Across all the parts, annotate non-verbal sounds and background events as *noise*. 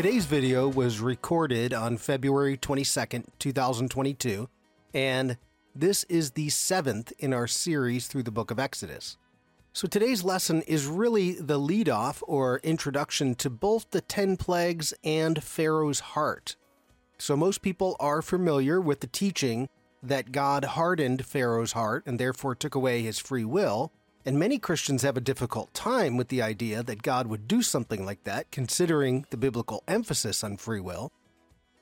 Today's video was recorded on February 22nd, 2022, and this is the seventh in our series through the book of Exodus. So today's lesson is really the lead off or introduction to both the 10 plagues and Pharaoh's heart. So most people are familiar with the teaching that God hardened Pharaoh's heart and therefore took away his free will. And many Christians have a difficult time with the idea that God would do something like that, considering the biblical emphasis on free will.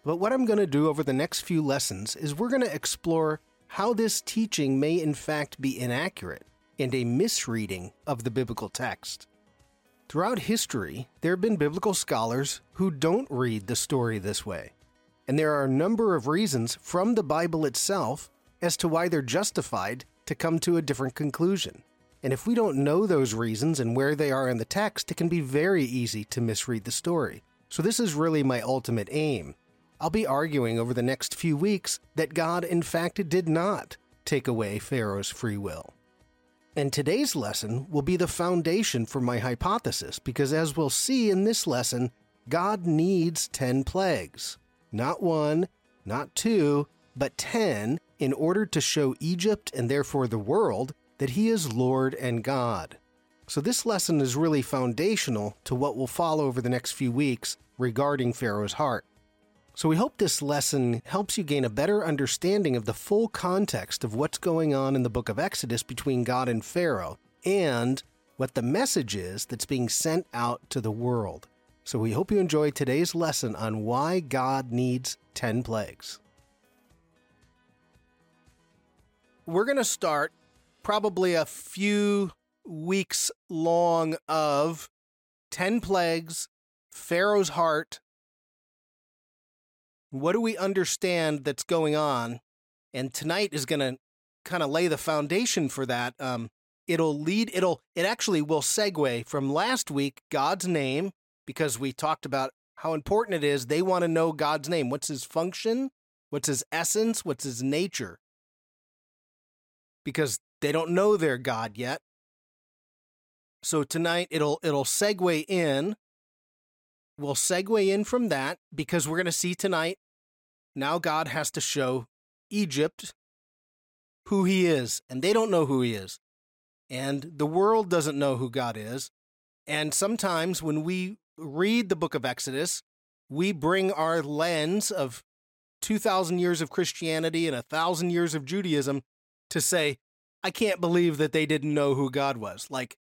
But what I'm going to do over the next few lessons is we're going to explore how this teaching may in fact be inaccurate and a misreading of the biblical text. Throughout history, there have been biblical scholars who don't read the story this way. And there are a number of reasons from the Bible itself as to why they're justified to come to a different conclusion. And if we don't know those reasons and where they are in the text, it can be very easy to misread the story. So, this is really my ultimate aim. I'll be arguing over the next few weeks that God, in fact, did not take away Pharaoh's free will. And today's lesson will be the foundation for my hypothesis because, as we'll see in this lesson, God needs 10 plagues. Not one, not two, but 10 in order to show Egypt and therefore the world that he is Lord and God. So, this lesson is really foundational to what will follow over the next few weeks regarding Pharaoh's heart. So, we hope this lesson helps you gain a better understanding of the full context of what's going on in the book of Exodus between God and Pharaoh and what the message is that's being sent out to the world. So, we hope you enjoy today's lesson on why God needs 10 plagues. We're going to start probably a few weeks long of 10 plagues, Pharaoh's heart. What do we understand that's going on? And tonight is going to kind of lay the foundation for that. Um, it'll lead, it'll, it actually will segue from last week, God's name, because we talked about how important it is. They want to know God's name. What's his function? What's his essence? What's his nature? Because they don't know their God yet. So tonight it'll it'll segue in. We'll segue in from that because we're going to see tonight. Now God has to show Egypt who he is, and they don't know who he is. And the world doesn't know who God is. And sometimes when we read the book of Exodus, we bring our lens of 2,000 years of Christianity and a 1,000 years of Judaism to say, I can't believe that they didn't know who God was. Like,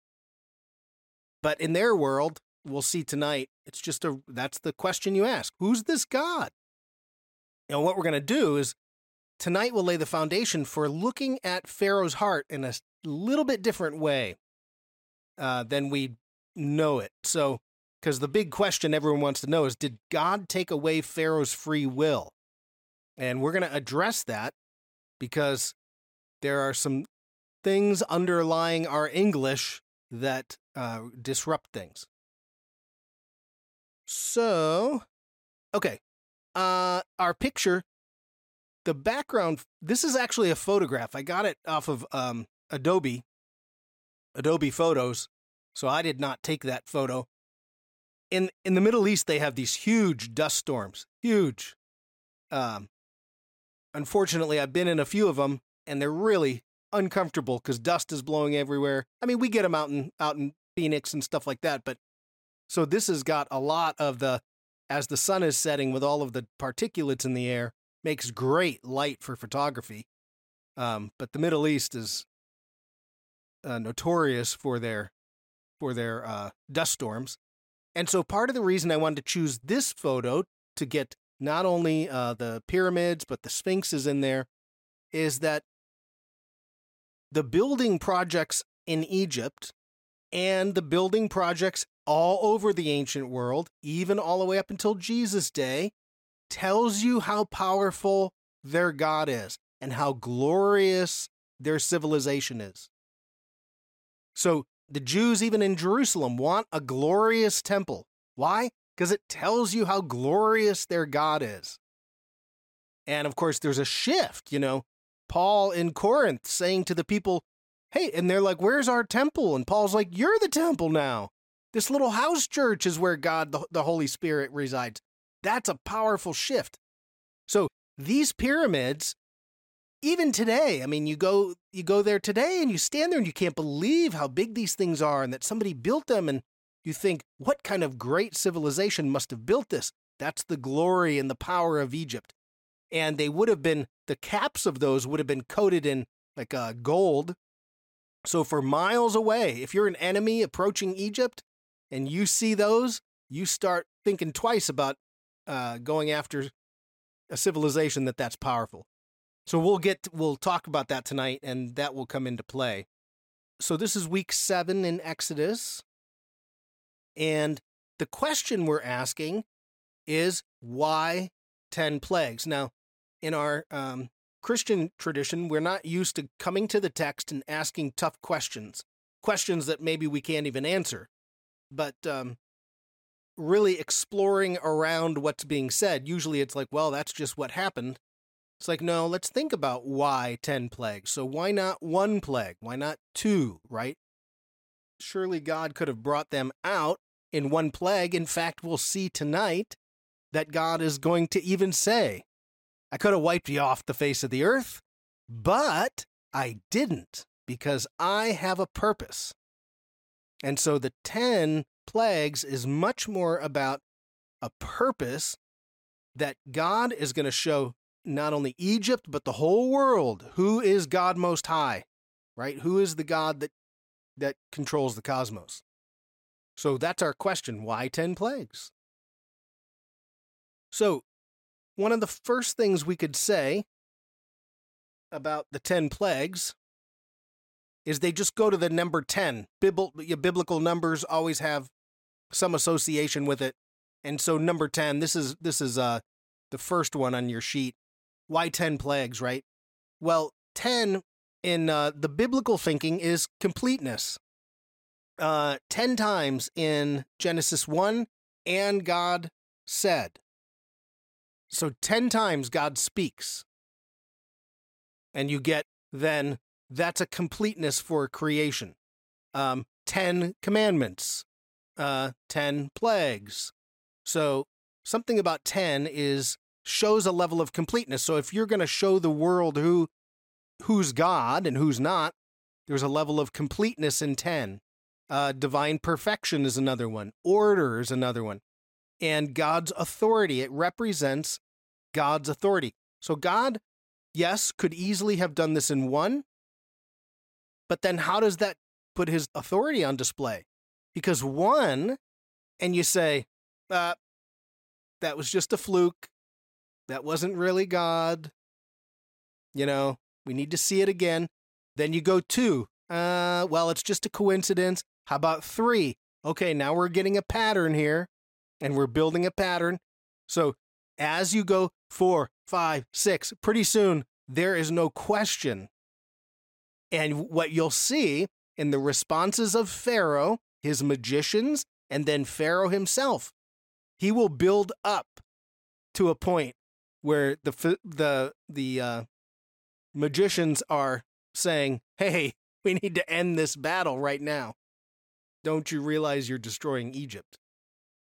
but in their world, we'll see tonight, it's just a that's the question you ask who's this God? And what we're going to do is tonight we'll lay the foundation for looking at Pharaoh's heart in a little bit different way uh, than we know it. So, because the big question everyone wants to know is did God take away Pharaoh's free will? And we're going to address that because there are some things underlying our English that uh, disrupt things. So, okay, uh, our picture, the background. This is actually a photograph. I got it off of um, Adobe, Adobe Photos. So I did not take that photo. In in the Middle East, they have these huge dust storms, huge. Um, unfortunately, I've been in a few of them, and they're really uncomfortable because dust is blowing everywhere. I mean, we get them out in out in Phoenix and stuff like that, but so this has got a lot of the as the sun is setting with all of the particulates in the air makes great light for photography. Um, but the Middle East is uh, notorious for their for their uh, dust storms, and so part of the reason I wanted to choose this photo to get not only uh, the pyramids but the Sphinx is in there is that the building projects in Egypt and the building projects all over the ancient world, even all the way up until Jesus' day, tells you how powerful their God is and how glorious their civilization is. So the Jews, even in Jerusalem, want a glorious temple. Why? Because it tells you how glorious their God is. And of course, there's a shift, you know. Paul in Corinth saying to the people, Hey, and they're like, Where's our temple? And Paul's like, You're the temple now. This little house church is where God, the, the Holy Spirit, resides. That's a powerful shift. So these pyramids, even today, I mean, you go you go there today and you stand there and you can't believe how big these things are and that somebody built them and you think, what kind of great civilization must have built this? That's the glory and the power of Egypt. And they would have been the caps of those would have been coated in like uh, gold. So for miles away, if you're an enemy approaching Egypt and you see those, you start thinking twice about uh, going after a civilization that that's powerful. So we'll get we'll talk about that tonight, and that will come into play. So this is week seven in Exodus, and the question we're asking is why ten plagues? Now, in our um, Christian tradition, we're not used to coming to the text and asking tough questions, questions that maybe we can't even answer. But um, really exploring around what's being said. Usually it's like, well, that's just what happened. It's like, no, let's think about why 10 plagues. So why not one plague? Why not two, right? Surely God could have brought them out in one plague. In fact, we'll see tonight that God is going to even say, I could have wiped you off the face of the earth, but I didn't because I have a purpose. And so the 10 plagues is much more about a purpose that God is going to show not only Egypt, but the whole world who is God Most High, right? Who is the God that, that controls the cosmos? So that's our question. Why 10 plagues? So, one of the first things we could say about the 10 plagues is they just go to the number 10. biblical numbers always have some association with it. And so number 10, this is this is uh the first one on your sheet. Why 10 plagues, right? Well, 10 in uh, the biblical thinking is completeness. Uh 10 times in Genesis 1 and God said. So 10 times God speaks. And you get then that's a completeness for creation. Um, 10 commandments, uh, 10 plagues. So something about 10 is shows a level of completeness. So if you're going to show the world who who's God and who's not, there's a level of completeness in 10. Uh, divine perfection is another one. Order is another one. And God's authority, it represents God's authority. So God, yes, could easily have done this in one, but then how does that put his authority on display? Because one, and you say, uh, that was just a fluke. That wasn't really God. You know, we need to see it again. Then you go two. Uh, well, it's just a coincidence. How about three? Okay, now we're getting a pattern here and we're building a pattern. So as you go four, five, six, pretty soon there is no question and what you'll see in the responses of Pharaoh, his magicians, and then Pharaoh himself, he will build up to a point where the the the uh, magicians are saying, "Hey, *laughs* we need to end this battle right now. Don't you realize you're destroying Egypt?"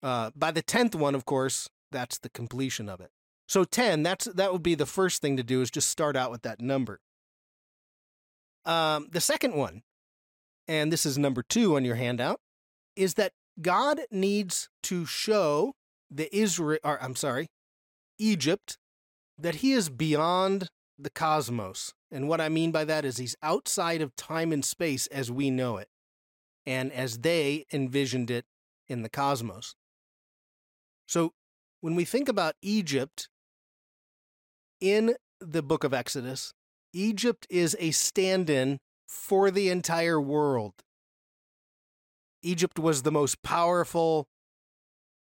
Uh, by the tenth one, of course, that's the completion of it. So ten, that's that would be the first thing to do is just start out with that number. Um, the second one, and this is number two on your handout, is that God needs to show the Israel, or I'm sorry, Egypt, that he is beyond the cosmos. And what I mean by that is he's outside of time and space as we know it, and as they envisioned it in the cosmos. So when we think about Egypt in the book of Exodus, Egypt is a stand in for the entire world. Egypt was the most powerful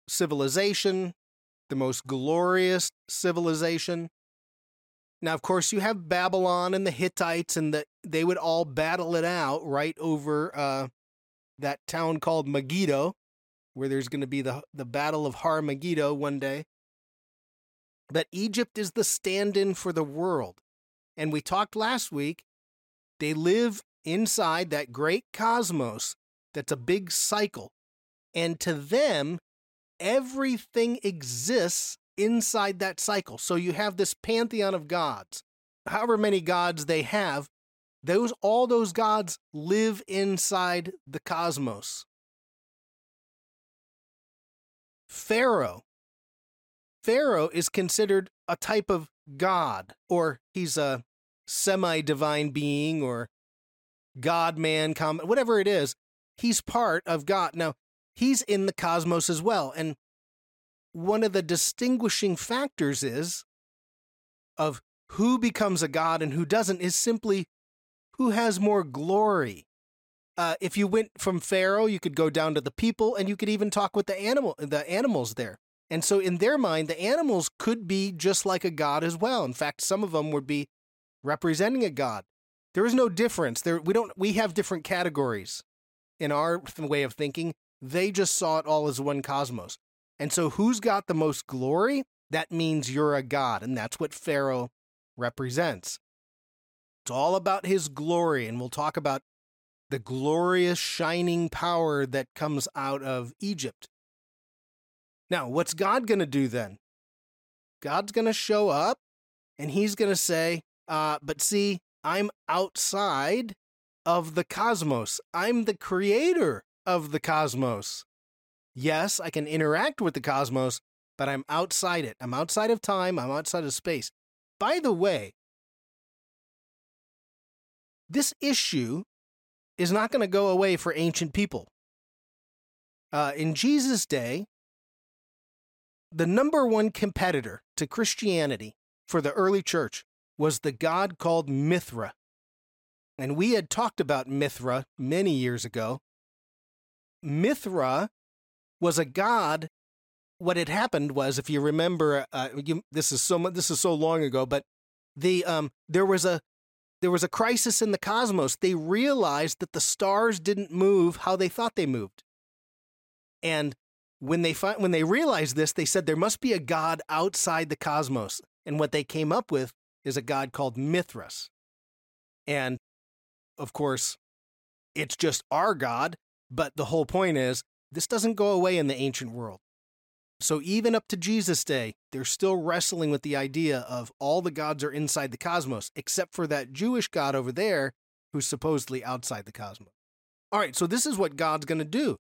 civilization, the most glorious civilization. Now, of course, you have Babylon and the Hittites, and the, they would all battle it out right over uh, that town called Megiddo, where there's going to be the, the Battle of Har Megiddo one day. But Egypt is the stand in for the world. And we talked last week, they live inside that great cosmos that's a big cycle. And to them, everything exists inside that cycle. So you have this pantheon of gods. However many gods they have, those all those gods live inside the cosmos. Pharaoh. Pharaoh is considered a type of god, or he's a semi divine being, or God man, whatever it is. He's part of God. Now, he's in the cosmos as well. And one of the distinguishing factors is of who becomes a god and who doesn't is simply who has more glory. Uh, if you went from Pharaoh, you could go down to the people, and you could even talk with the animal, the animals there. And so, in their mind, the animals could be just like a god as well. In fact, some of them would be representing a god. There is no difference. There, we don't. We have different categories in our way of thinking. They just saw it all as one cosmos. And so, who's got the most glory? That means you're a god, and that's what Pharaoh represents. It's all about his glory, and we'll talk about the glorious shining power that comes out of Egypt. Now, what's God going to do then? God's going to show up and he's going to say, uh, but see, I'm outside of the cosmos. I'm the creator of the cosmos. Yes, I can interact with the cosmos, but I'm outside it. I'm outside of time. I'm outside of space. By the way, this issue is not going to go away for ancient people. Uh, in Jesus' day, the number one competitor to Christianity for the early church was the god called Mithra. And we had talked about Mithra many years ago. Mithra was a god. What had happened was, if you remember, uh, you, this is so this is so long ago, but the um, there was a there was a crisis in the cosmos. They realized that the stars didn't move how they thought they moved. And when they when they realized this, they said there must be a god outside the cosmos. And what they came up with is a god called Mithras. And of course, it's just our god, but the whole point is this doesn't go away in the ancient world. So even up to Jesus' day, they're still wrestling with the idea of all the gods are inside the cosmos, except for that Jewish God over there who's supposedly outside the cosmos. All right, so this is what God's going to do.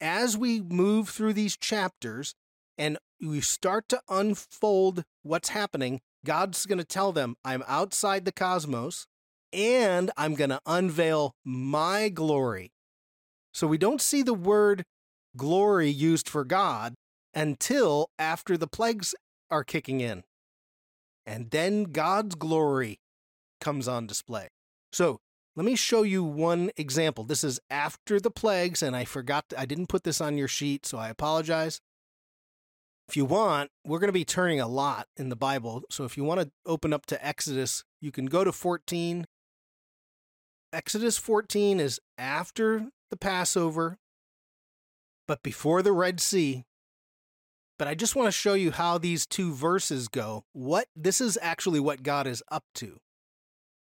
As we move through these chapters and we start to unfold what's happening, God's going to tell them, I'm outside the cosmos and I'm going to unveil my glory. So we don't see the word glory used for God until after the plagues are kicking in. And then God's glory comes on display. So let me show you one example. This is after the plagues, and I forgot, I didn't put this on your sheet, so I apologize. If you want, we're going to be turning a lot in the Bible. So if you want to open up to Exodus, you can go to 14. Exodus 14 is after the Passover, but before the Red Sea but I just want to show you how these two verses go. What this is actually what God is up to.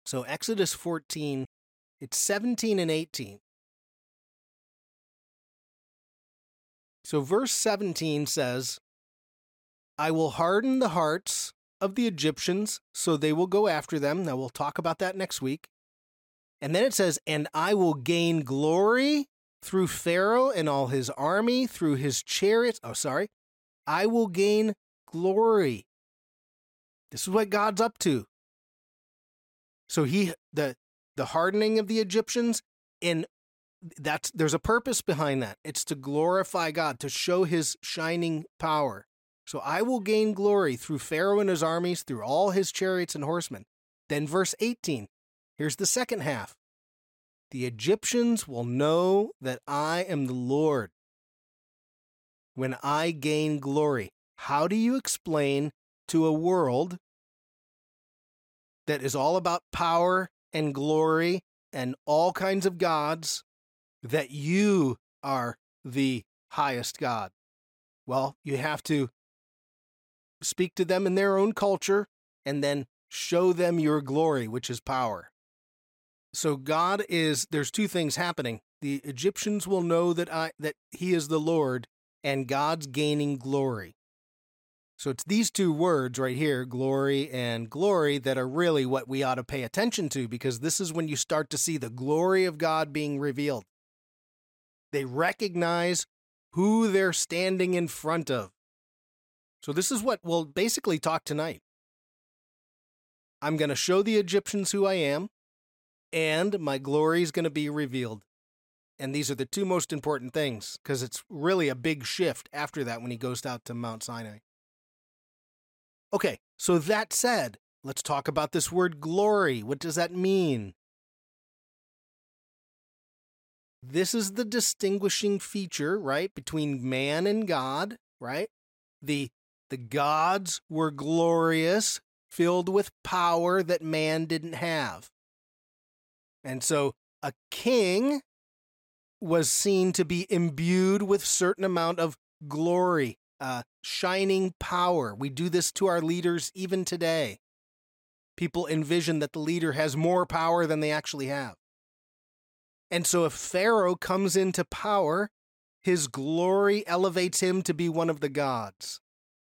So Exodus 14, it's 17 and 18. So verse 17 says, I will harden the hearts of the Egyptians so they will go after them. Now we'll talk about that next week. And then it says, And I will gain glory through Pharaoh and all his army, through his chariots. Oh, sorry. I will gain glory. This is what God's up to. So he the the hardening of the Egyptians in that's there's a purpose behind that. It's to glorify God, to show his shining power. So I will gain glory through Pharaoh and his armies, through all his chariots and horsemen. Then verse 18. Here's the second half. The Egyptians will know that I am the Lord when I gain glory. How do you explain to a world that is all about power and glory and all kinds of gods that you are the highest God? Well, you have to speak to them in their own culture and then show them your glory, which is power. So, God is, there's two things happening. The Egyptians will know that I that he is the Lord and God's gaining glory. So it's these two words right here, glory and glory, that are really what we ought to pay attention to because this is when you start to see the glory of God being revealed. They recognize who they're standing in front of. So this is what we'll basically talk tonight. I'm going to show the Egyptians who I am, and my glory is going to be revealed. And these are the two most important things because it's really a big shift after that when he goes out to Mount Sinai. Okay, so that said, let's talk about this word glory. What does that mean? This is the distinguishing feature, right, between man and God, right? The the gods were glorious, filled with power that man didn't have. And so a king was seen to be imbued with certain amount of glory uh, shining power. We do this to our leaders even today. People envision that the leader has more power than they actually have. And so if Pharaoh comes into power, his glory elevates him to be one of the gods.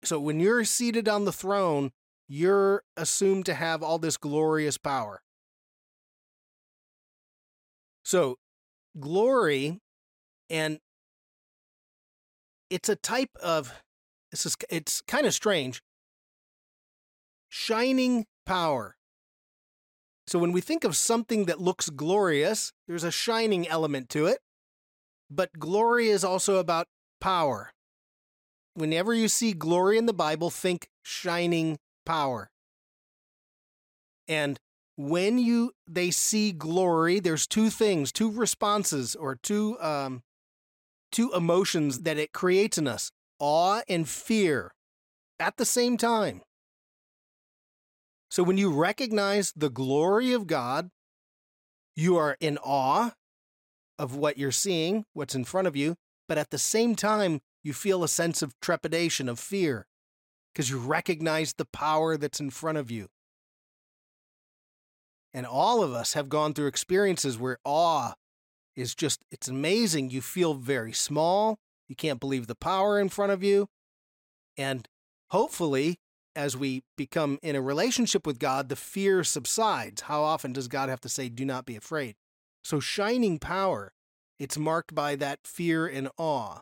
So when you're seated on the throne, you're assumed to have all this glorious power. So, glory and it's a type of this is it's kind of strange. Shining power. So when we think of something that looks glorious, there's a shining element to it. But glory is also about power. Whenever you see glory in the Bible, think shining power. And when you they see glory, there's two things, two responses, or two um, two emotions that it creates in us awe and fear at the same time. So when you recognize the glory of God, you are in awe of what you're seeing, what's in front of you, but at the same time, you feel a sense of trepidation, of fear, because you recognize the power that's in front of you. And all of us have gone through experiences where awe is just, it's amazing. You feel very small. You can't believe the power in front of you. And hopefully, as we become in a relationship with God, the fear subsides. How often does God have to say, do not be afraid? So, shining power, it's marked by that fear and awe.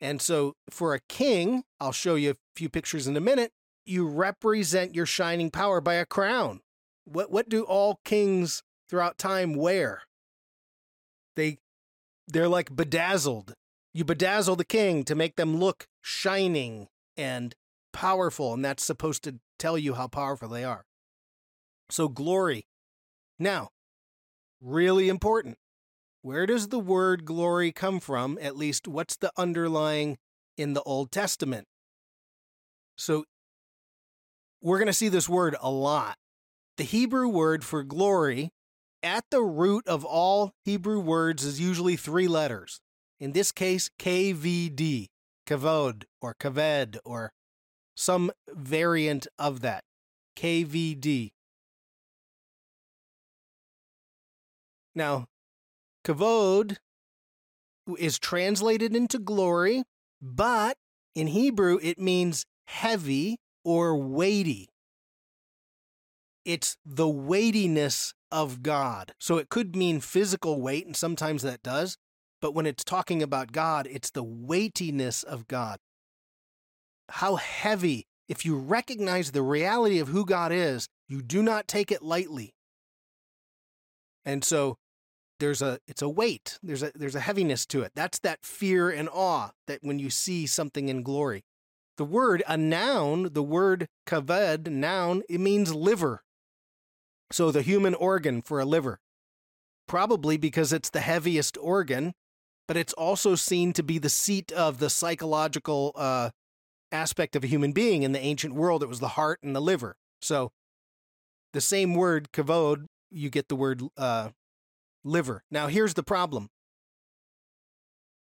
And so, for a king, I'll show you a few pictures in a minute, you represent your shining power by a crown. What, what do all kings throughout time wear? They they're like bedazzled. You bedazzle the king to make them look shining and powerful, and that's supposed to tell you how powerful they are. So glory. Now, really important. Where does the word glory come from? At least what's the underlying in the Old Testament? So we're going to see this word a lot. The Hebrew word for glory at the root of all Hebrew words is usually three letters. In this case, KVD, kavod or kaved or some variant of that. KVD. Now, kavod is translated into glory, but in Hebrew it means heavy or weighty. It's the weightiness of God. So it could mean physical weight, and sometimes that does. But when it's talking about God, it's the weightiness of God. How heavy, if you recognize the reality of who God is, you do not take it lightly. And so there's a it's a weight. There's a there's a heaviness to it. That's that fear and awe that when you see something in glory. The word a noun, the word kaved, noun, it means liver. So the human organ for a liver. Probably because it's the heaviest organ, but it's also seen to be the seat of the psychological uh, aspect of a human being. In the ancient world, it was the heart and the liver. So the same word, kavod, you get the word uh, liver. Now, here's the problem.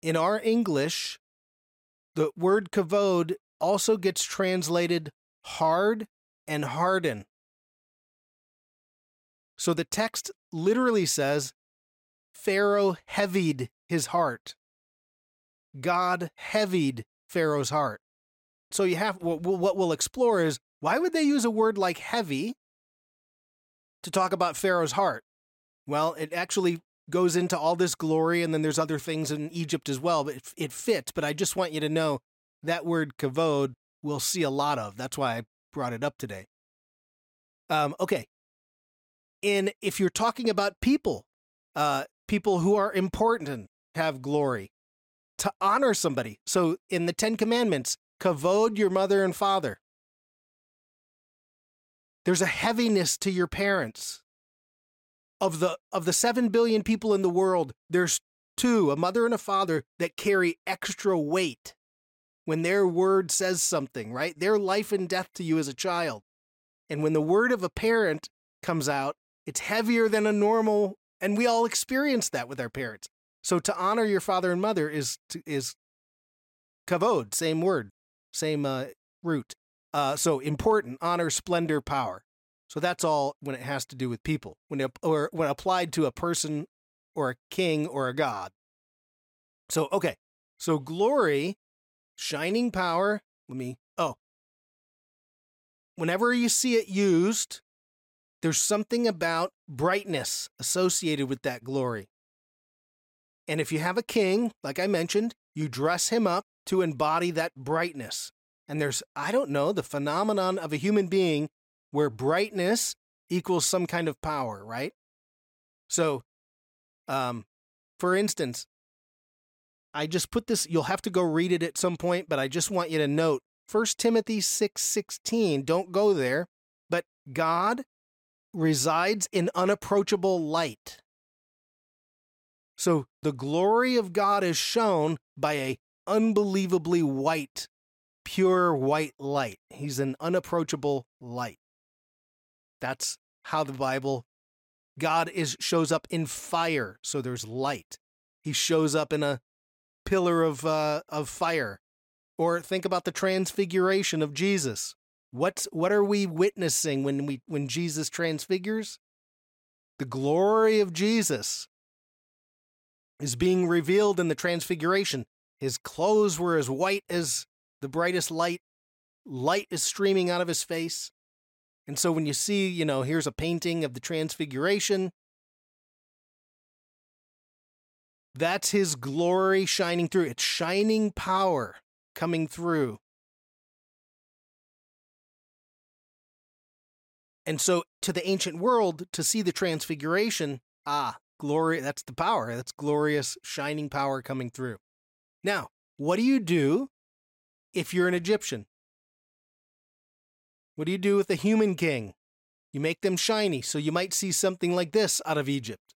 In our English, the word kavod also gets translated hard and harden. So the text literally says, Pharaoh heavied his heart. God heavied Pharaoh's heart. So you have what we'll explore is why would they use a word like heavy to talk about Pharaoh's heart? Well, it actually goes into all this glory, and then there's other things in Egypt as well, but it, it fits. But I just want you to know that word kavod we'll see a lot of. That's why I brought it up today. Um, okay. And if you're talking about people, uh, people who are important have glory, to honor somebody. So in the Ten Commandments, kavod your mother and father. There's a heaviness to your parents. Of the of the 7 billion people in the world, there's two, a mother and a father that carry extra weight when their word says something, right? Their life and death to you as a child. And when the word of a parent comes out, it's heavier than a normal and we all experience that with our parents. So to honor your father and mother is is kavod, same word, same uh, root. Uh, so important, honor, splendor, power. So that's all when it has to do with people. When it, or when applied to a person or a king or a god. So okay. So glory, shining power. Let me. Oh. Whenever you see it used, there's something about brightness associated with that glory. And if you have a king, like I mentioned, you dress him up to embody that brightness. And there's, I don't know, the phenomenon of a human being where brightness equals some kind of power, right? So, um, for instance, I just put this, you'll have to go read it at some point, but I just want you to note 1 Timothy 6 16, don't go there, but God resides in unapproachable light. So the glory of God is shown by a unbelievably white, pure white light. He's an unapproachable light. That's how the Bible God is shows up in fire, so there's light. He shows up in a pillar of uh, of fire. Or think about the transfiguration of Jesus. What's what are we witnessing when we when Jesus transfigures? The glory of Jesus is being revealed in the transfiguration. His clothes were as white as the brightest light. Light is streaming out of his face. And so when you see, you know, here's a painting of the transfiguration, that's his glory shining through. It's shining power coming through. And so to the ancient world, to see the transfiguration, ah, glory, that's the power. That's glorious, shining power coming through. Now, what do you do if you're an Egyptian? What do you do with a human king? You make them shiny, so you might see something like this out of Egypt.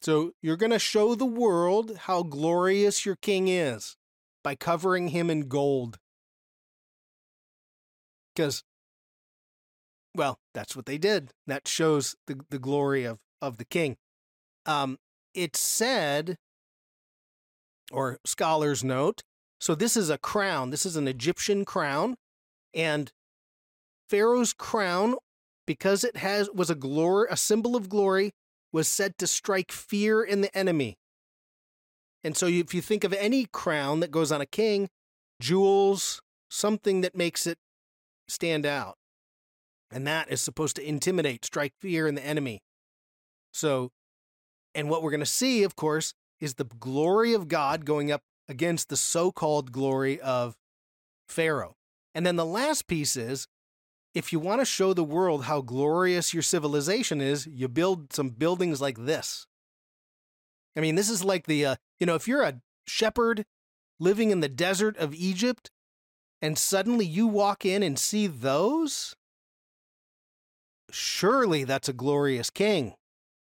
So you're going to show the world how glorious your king is by covering him in gold. Because, well, that's what they did. That shows the, the glory of, of the king. Um, it said, or scholars note, so this is a crown. This is an Egyptian crown. And Pharaoh's crown, because it has was a glory, a symbol of glory, was said to strike fear in the enemy. And so if you think of any crown that goes on a king, jewels, something that makes it stand out. And that is supposed to intimidate, strike fear in the enemy. So, and what we're going to see, of course, is the glory of God going up against the so called glory of Pharaoh. And then the last piece is if you want to show the world how glorious your civilization is, you build some buildings like this. I mean, this is like the, uh, you know, if you're a shepherd living in the desert of Egypt and suddenly you walk in and see those, surely that's a glorious king.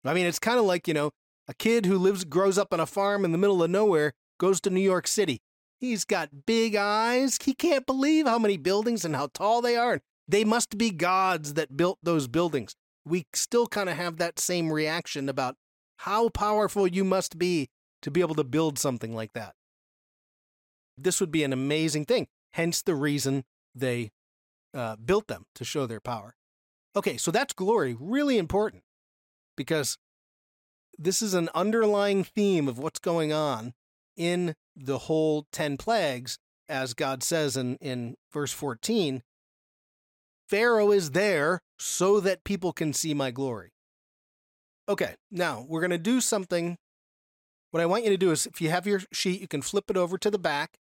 I mean, it's kind of like, you know, a kid who lives, grows up on a farm in the middle of nowhere, goes to New York City. He's got big eyes. He can't believe how many buildings and how tall they are. They must be gods that built those buildings. We still kind of have that same reaction about how powerful you must be to be able to build something like that. This would be an amazing thing hence the reason they uh, built them to show their power. Okay, so that's glory, really important. because this is an underlying theme of what's going on in the whole 10 plagues, as God says in, in verse 14. Pharaoh is there so that people can see my glory. Okay, now we're going to do something. What I want you to do is if you have your sheet, you can flip it over to the back,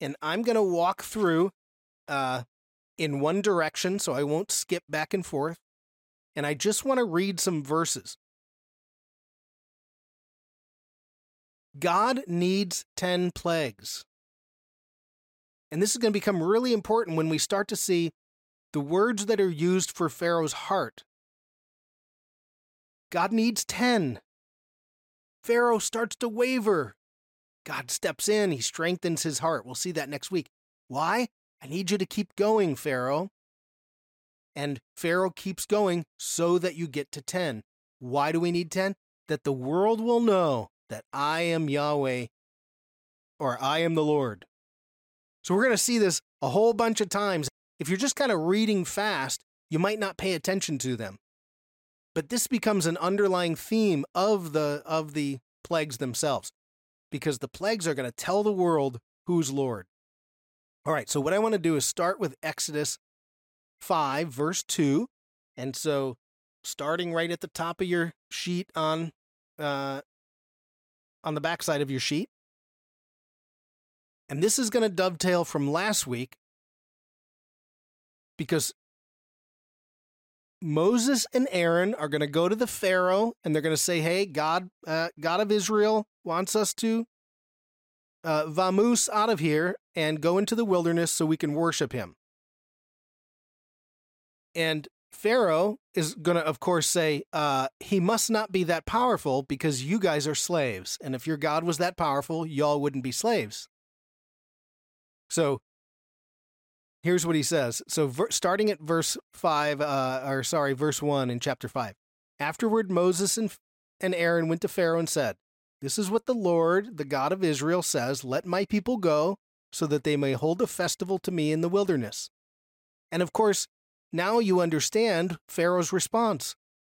and I'm going to walk through uh, in one direction so I won't skip back and forth. And I just want to read some verses. God needs 10 plagues. And this is going to become really important when we start to see the words that are used for Pharaoh's heart. God needs 10. Pharaoh starts to waver. God steps in, he strengthens his heart. We'll see that next week. Why? I need you to keep going, Pharaoh. And Pharaoh keeps going so that you get to 10. Why do we need 10? That the world will know that I am Yahweh or I am the Lord. So we're going to see this a whole bunch of times. If you're just kind of reading fast, you might not pay attention to them. But this becomes an underlying theme of the of the plagues themselves because the plagues are going to tell the world who's Lord. All right, so what I want to do is start with Exodus 5, verse 2. And so, starting right at the top of your sheet on uh, on the backside of your sheet. And this is going to dovetail from last week because Moses and Aaron are going to go to the Pharaoh and they're going to say, "Hey, God, uh, God of Israel wants us to uh, vamoose out of here and go into the wilderness so we can worship him. And Pharaoh is going to, of course, say, uh, he must not be that powerful because you guys are slaves. And if your God was that powerful, y'all wouldn't be slaves. So here's what he says. So ver- starting at verse 5, uh, or sorry, verse 1 in chapter 5. Afterward, Moses and, and Aaron went to Pharaoh and said, This is what the Lord, the God of Israel, says Let my people go so that they may hold a festival to me in the wilderness. And of course, now you understand Pharaoh's response.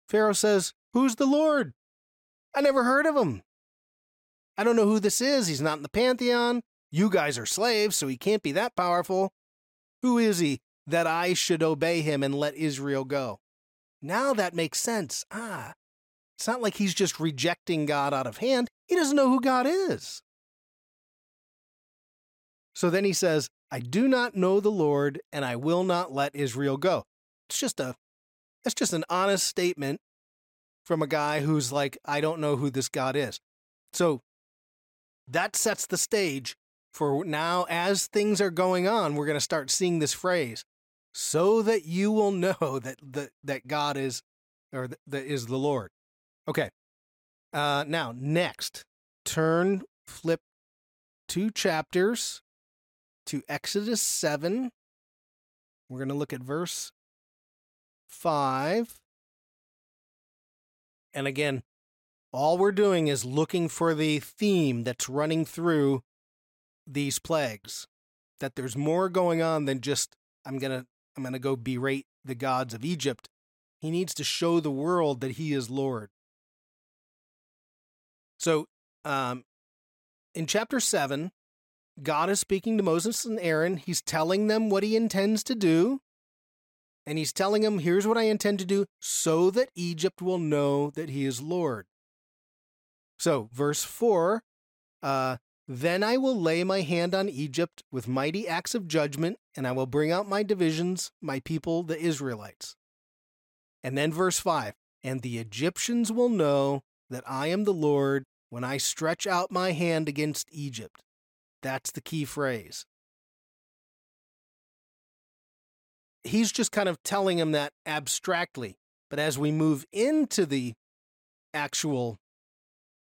Pharaoh says, Who's the Lord? I never heard of him. I don't know who this is. He's not in the pantheon. You guys are slaves, so he can't be that powerful. Who is he that I should obey him and let Israel go? Now that makes sense. Ah, it's not like he's just rejecting God out of hand. He doesn't know who God is. So then he says, I do not know the Lord, and I will not let Israel go. It's just a that's just an honest statement from a guy who's like, I don't know who this God is. So that sets the stage for now as things are going on, we're going to start seeing this phrase so that you will know *laughs* that that, that God is or that is the Lord. Okay. Uh, now, next, turn, flip two chapters to Exodus 7. We're going to look at verse 5. And again, all we're doing is looking for the theme that's running through these plagues. That there's more going on than just I'm going to I'm going to go berate the gods of Egypt. He needs to show the world that he is Lord. So, um, in chapter 7, God is speaking to Moses and Aaron. He's telling them what he intends to do. And he's telling them, here's what I intend to do so that Egypt will know that he is Lord. So, verse 4 uh, Then I will lay my hand on Egypt with mighty acts of judgment, and I will bring out my divisions, my people, the Israelites. And then verse 5 And the Egyptians will know that I am the Lord when I stretch out my hand against Egypt. That's the key phrase. He's just kind of telling him that abstractly. But as we move into the actual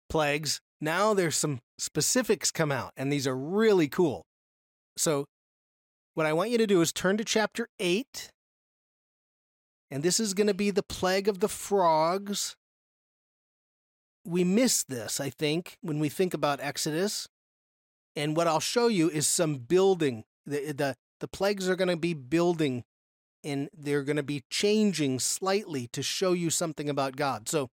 plagues, now there's some specifics come out, and these are really cool. So, what I want you to do is turn to chapter 8, and this is going to be the plague of the frogs. We miss this, I think, when we think about Exodus. And what I'll show you is some building. The, the, the plagues are going to be building and they're going to be changing slightly to show you something about God. So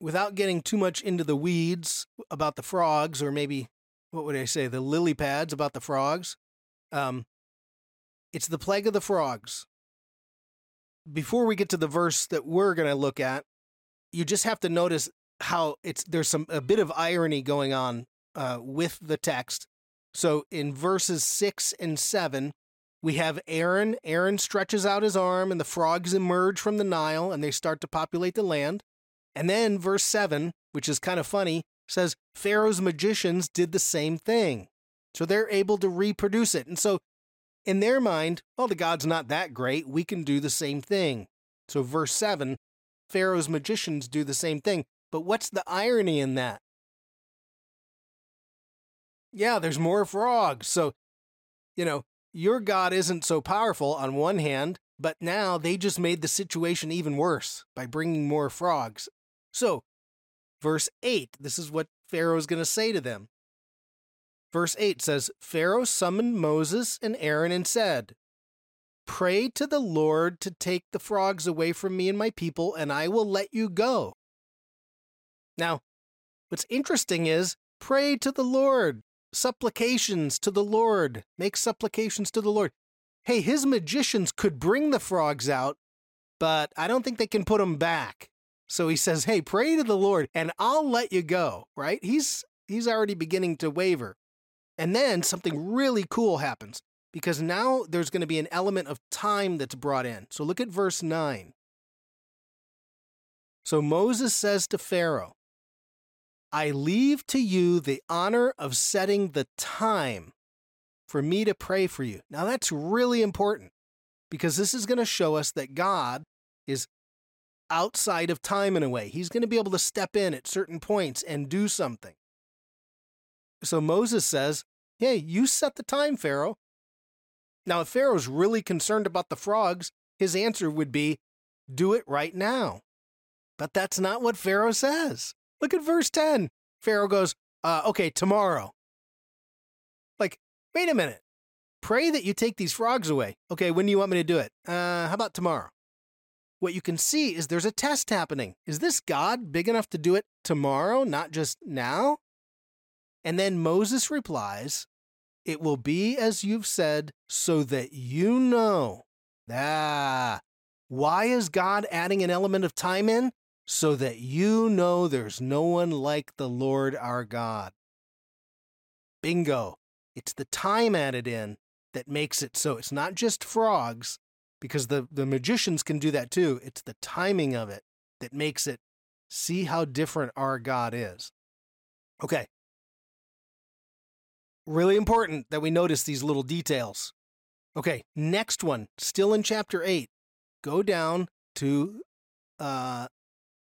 without getting too much into the weeds about the frogs, or maybe what would I say, the lily pads about the frogs, um, it's the plague of the frogs. Before we get to the verse that we're going to look at, you just have to notice how it's there's some a bit of irony going on uh, with the text. So in verses six and seven, we have Aaron. Aaron stretches out his arm, and the frogs emerge from the Nile and they start to populate the land. And then verse 7, which is kind of funny, says Pharaoh's magicians did the same thing. So they're able to reproduce it. And so in their mind, well, the God's not that great. We can do the same thing. So verse 7, Pharaoh's magicians do the same thing. But what's the irony in that? Yeah, there's more frogs. So, you know, your God isn't so powerful on one hand, but now they just made the situation even worse by bringing more frogs. So, verse 8, this is what Pharaoh's going to say to them. Verse 8 says Pharaoh summoned Moses and Aaron and said, Pray to the Lord to take the frogs away from me and my people, and I will let you go. Now, what's interesting is pray to the Lord supplications to the Lord. Make supplications to the Lord. Hey, his magicians could bring the frogs out, but I don't think they can put them back. So he says, "Hey, pray to the Lord and I'll let you go." Right? He's he's already beginning to waver. And then something really cool happens because now there's going to be an element of time that's brought in. So look at verse 9. So Moses says to Pharaoh, I leave to you the honor of setting the time for me to pray for you. Now, that's really important because this is going to show us that God is outside of time in a way. He's going to be able to step in at certain points and do something. So Moses says, Hey, you set the time, Pharaoh. Now, if Pharaoh's really concerned about the frogs, his answer would be, Do it right now. But that's not what Pharaoh says. Look at verse 10. Pharaoh goes, uh, okay, tomorrow. Like, wait a minute. Pray that you take these frogs away. Okay, when do you want me to do it? Uh, how about tomorrow? What you can see is there's a test happening. Is this God big enough to do it tomorrow, not just now? And then Moses replies, It will be as you've said, so that you know. Ah, why is God adding an element of time in? so that you know there's no one like the Lord our God. Bingo. It's the time added in that makes it so it's not just frogs, because the, the magicians can do that too. It's the timing of it that makes it see how different our God is. Okay. Really important that we notice these little details. Okay, next one, still in chapter 8. Go down to uh,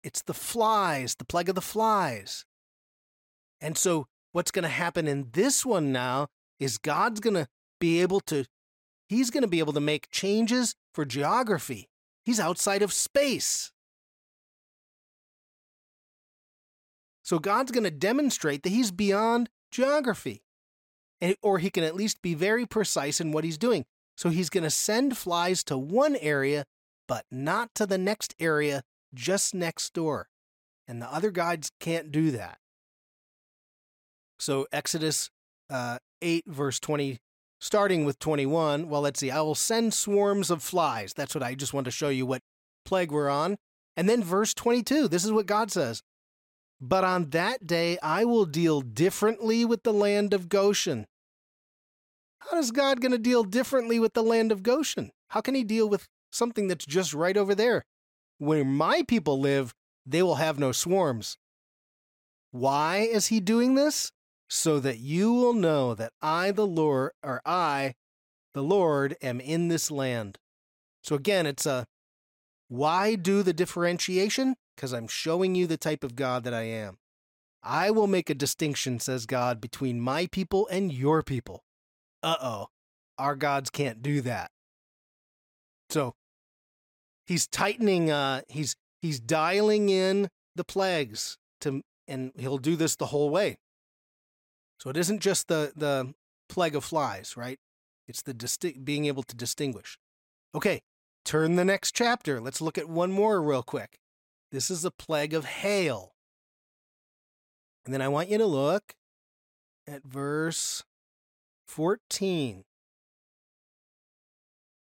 it's the flies, the plague of the flies. And so, what's going to happen in this one now is God's going to be able to, He's going to be able to make changes for geography. He's outside of space. So, God's going to demonstrate that He's beyond geography. or He can at least be very precise in what He's doing. So, He's going to send flies to one area, but not to the next area just next door. And the other guides can't do that. So, Exodus uh, 8, verse 20, starting with 21, well, let's see. I will send swarms of flies. That's what I just want to show you what plague we're on. And then verse 22, this is what God says. But on that day I will deal differently with the land of Goshen. How is God going to deal differently with the land of Goshen? How can he deal with something that's just right over there? Where my people live, they will have no swarms. Why is he doing this? So that you will know that I, the Lord, or I, the Lord, am in this land. So again, it's a why do the differentiation? Because I'm showing you the type of God that I am. I will make a distinction, says God, between my people and your people. Uh oh, our gods can't do that. So he's tightening uh he's he's dialing in the plagues to and he'll do this the whole way so it isn't just the the plague of flies right? It's the disti- being able to distinguish. Okay turn the next chapter. Let's look at one more real quick. This is the plague of hail. And then I want you to look at verse 14.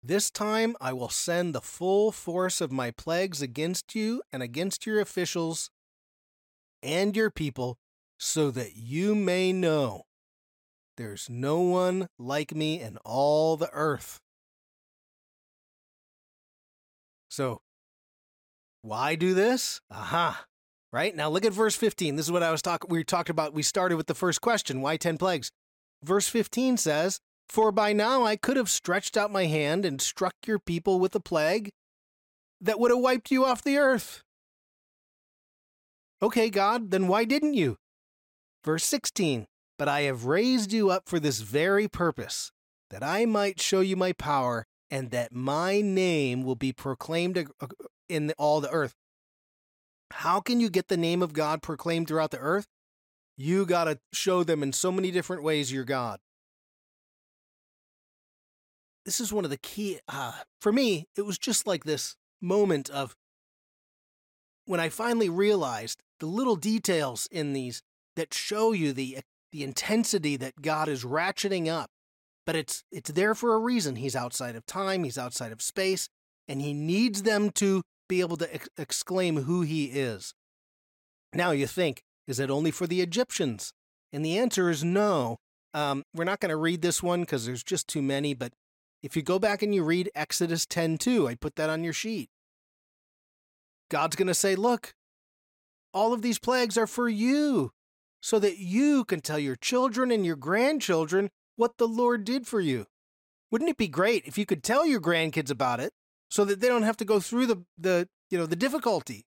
This time I will send the full force of my plagues against you and against your officials and your people, so that you may know there's no one like me in all the earth. So, why do this? Aha. Right? Now look at verse 15. This is what I was talking we talked about. We started with the first question, why 10 plagues? Verse 15 says, "For by now I could have stretched out my hand and struck your people with a plague that would have wiped you off the earth." Okay, God, then why didn't you? Verse 16, "But I have raised you up for this very purpose, that I might show you my power and that my name will be proclaimed in all the earth. How can you get the name of God proclaimed throughout the earth? You got to show them in so many different ways you're God. This is one of the key, uh, for me, it was just like this moment of when I finally realized the little details in these that show you the, the intensity that God is ratcheting up but it's it's there for a reason. He's outside of time, he's outside of space, and he needs them to be able to ex- exclaim who he is. Now you think, is it only for the Egyptians? And the answer is no. Um, we're not going to read this one because there's just too many, but if you go back and you read Exodus 10:2, I put that on your sheet. God's going to say, "Look, all of these plagues are for you, so that you can tell your children and your grandchildren what the Lord did for you. Wouldn't it be great if you could tell your grandkids about it so that they don't have to go through the, the you know the difficulty?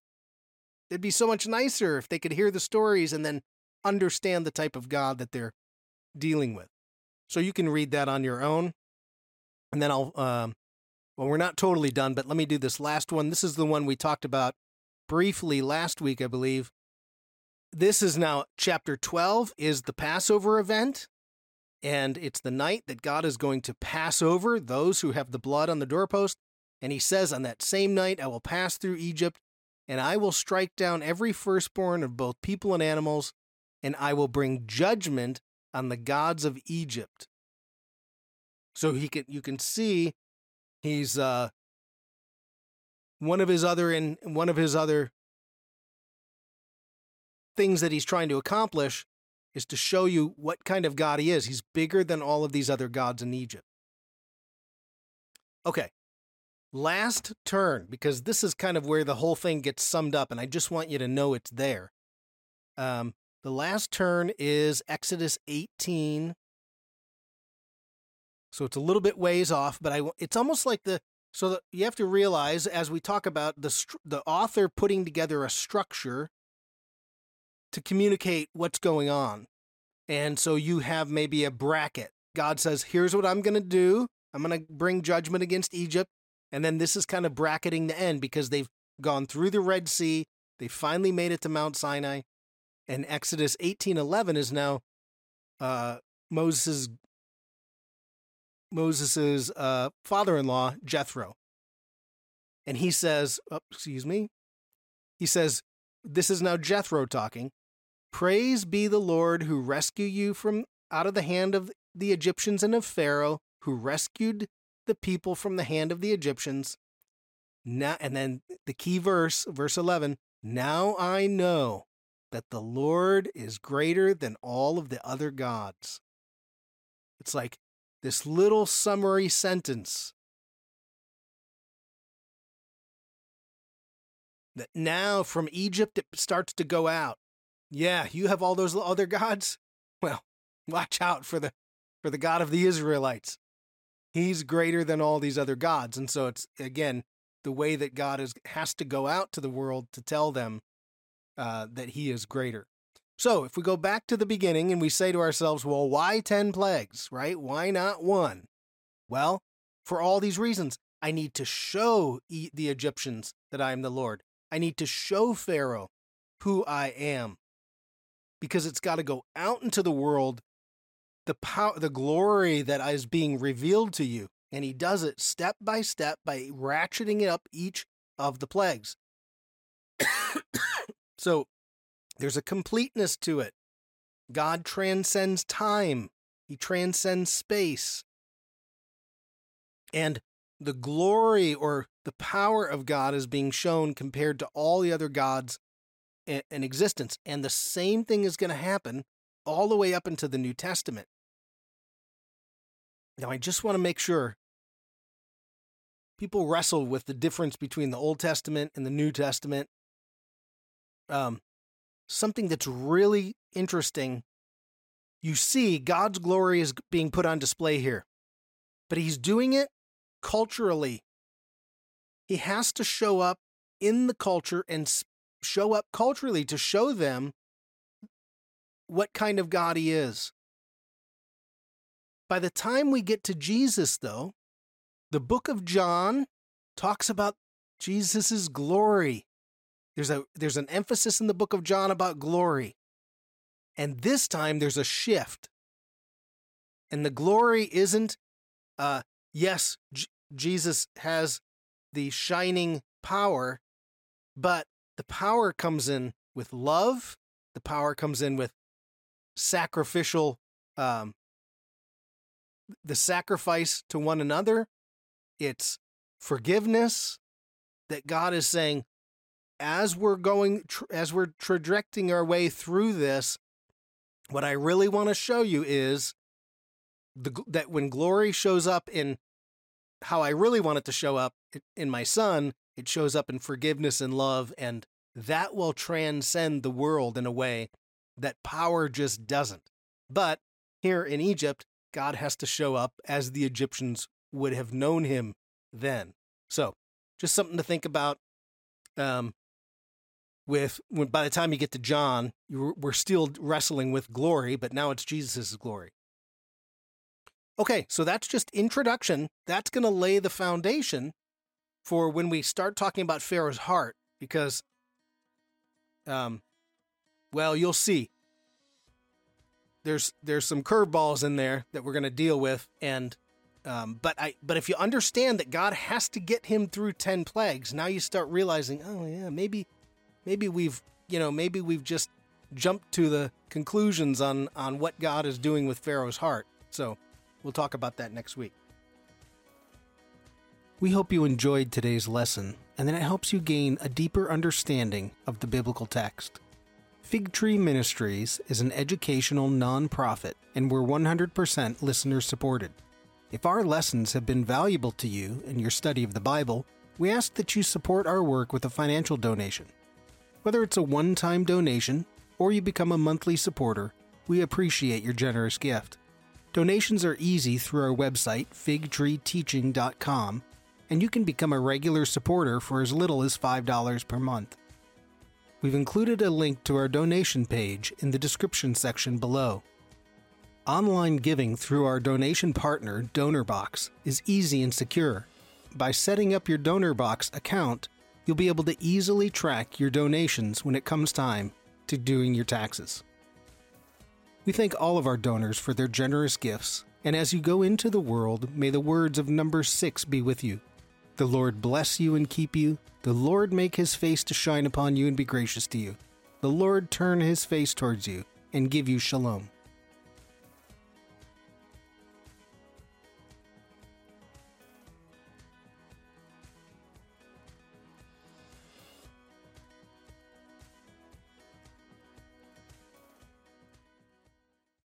It'd be so much nicer if they could hear the stories and then understand the type of God that they're dealing with. So you can read that on your own. And then I'll um, well, we're not totally done, but let me do this last one. This is the one we talked about briefly last week, I believe. This is now chapter 12 is the Passover event. And it's the night that God is going to pass over those who have the blood on the doorpost. And he says, On that same night, I will pass through Egypt, and I will strike down every firstborn of both people and animals, and I will bring judgment on the gods of Egypt. So he can you can see he's uh one of his other in one of his other things that he's trying to accomplish is to show you what kind of God he is. He's bigger than all of these other gods in Egypt. Okay, last turn, because this is kind of where the whole thing gets summed up, and I just want you to know it's there. Um, the last turn is Exodus 18. So it's a little bit ways off, but I it's almost like the so you have to realize as we talk about the the author putting together a structure to communicate what's going on. And so you have maybe a bracket. God says, here's what I'm going to do. I'm going to bring judgment against Egypt. And then this is kind of bracketing the end because they've gone through the Red Sea. They finally made it to Mount Sinai. And Exodus 18:11 is now uh, Moses' Moses's uh, father-in-law Jethro. And he says, oh, excuse me. He says, this is now Jethro talking. Praise be the Lord who rescued you from out of the hand of the Egyptians and of Pharaoh, who rescued the people from the hand of the Egyptians. Now, and then the key verse, verse 11 Now I know that the Lord is greater than all of the other gods. It's like this little summary sentence that now from Egypt it starts to go out. Yeah, you have all those other gods? *laughs* Well, watch out for the for the God of the Israelites. He's greater than all these other gods. And so it's again the way that God is has to go out to the world to tell them uh, that he is greater. So if we go back to the beginning and we say to ourselves, well, why 10 plagues, right? Why not one? Well, for all these reasons, I need to show the Egyptians that I am the Lord. I need to show Pharaoh who I am because it's got to go out into the world the power the glory that is being revealed to you and he does it step by step by ratcheting up each of the plagues *coughs* so There's a completeness to it. God transcends time, He transcends space. And the glory or the power of God is being shown compared to all the other gods in, existence. And the same thing is going to happen all the way up into the New Testament. Now, I just want to make sure people wrestle with the difference between the Old Testament and the New Testament. Um, something that's really interesting. You see, God's glory is being put on display here, but he's doing it culturally. He has to show up in the culture and show up culturally to show them what kind of God he is. By the time we get to Jesus, though, the book of John talks about Jesus' glory. There's a there's an emphasis in the book of John about glory. And this time there's a shift. And the glory isn't uh yes, J- Jesus has the shining power, but the power comes in with love, the power comes in with sacrificial um the sacrifice to one another. It's forgiveness that God is saying, as we're going, as we're trajecting our way through this, what I really want to show you is the, that when glory shows up in how I really want it to show up in my son, it shows up in forgiveness and love, and that will transcend the world in a way that power just doesn't. But here in Egypt, God has to show up as the Egyptians would have known him then. So, just something to think about. Um, with when by the time you get to John, you we're still wrestling with glory, but now it's Jesus' glory. Okay, so that's just introduction. That's going to lay the foundation for when we start talking about Pharaoh's heart, because, um, well, you'll see. There's there's some curveballs in there that we're going to deal with, and um, but I but if you understand that God has to get him through ten plagues, now you start realizing, oh yeah, maybe maybe we've you know maybe we've just jumped to the conclusions on on what God is doing with Pharaoh's heart. So we'll talk about that next week. We hope you enjoyed today's lesson and that it helps you gain a deeper understanding of the biblical text. Fig Tree Ministries is an educational nonprofit and we're 100% listener supported. If our lessons have been valuable to you in your study of the Bible, we ask that you support our work with a financial donation. Whether it's a one time donation or you become a monthly supporter, we appreciate your generous gift. Donations are easy through our website, figtreeteaching.com, and you can become a regular supporter for as little as $5 per month. We've included a link to our donation page in the description section below. Online giving through our donation partner, DonorBox, is easy and secure. By setting up your DonorBox account, you'll be able to easily track your donations when it comes time to doing your taxes. We thank all of our donors for their generous gifts, and as you go into the world, may the words of number 6 be with you. The Lord bless you and keep you. The Lord make his face to shine upon you and be gracious to you. The Lord turn his face towards you and give you shalom.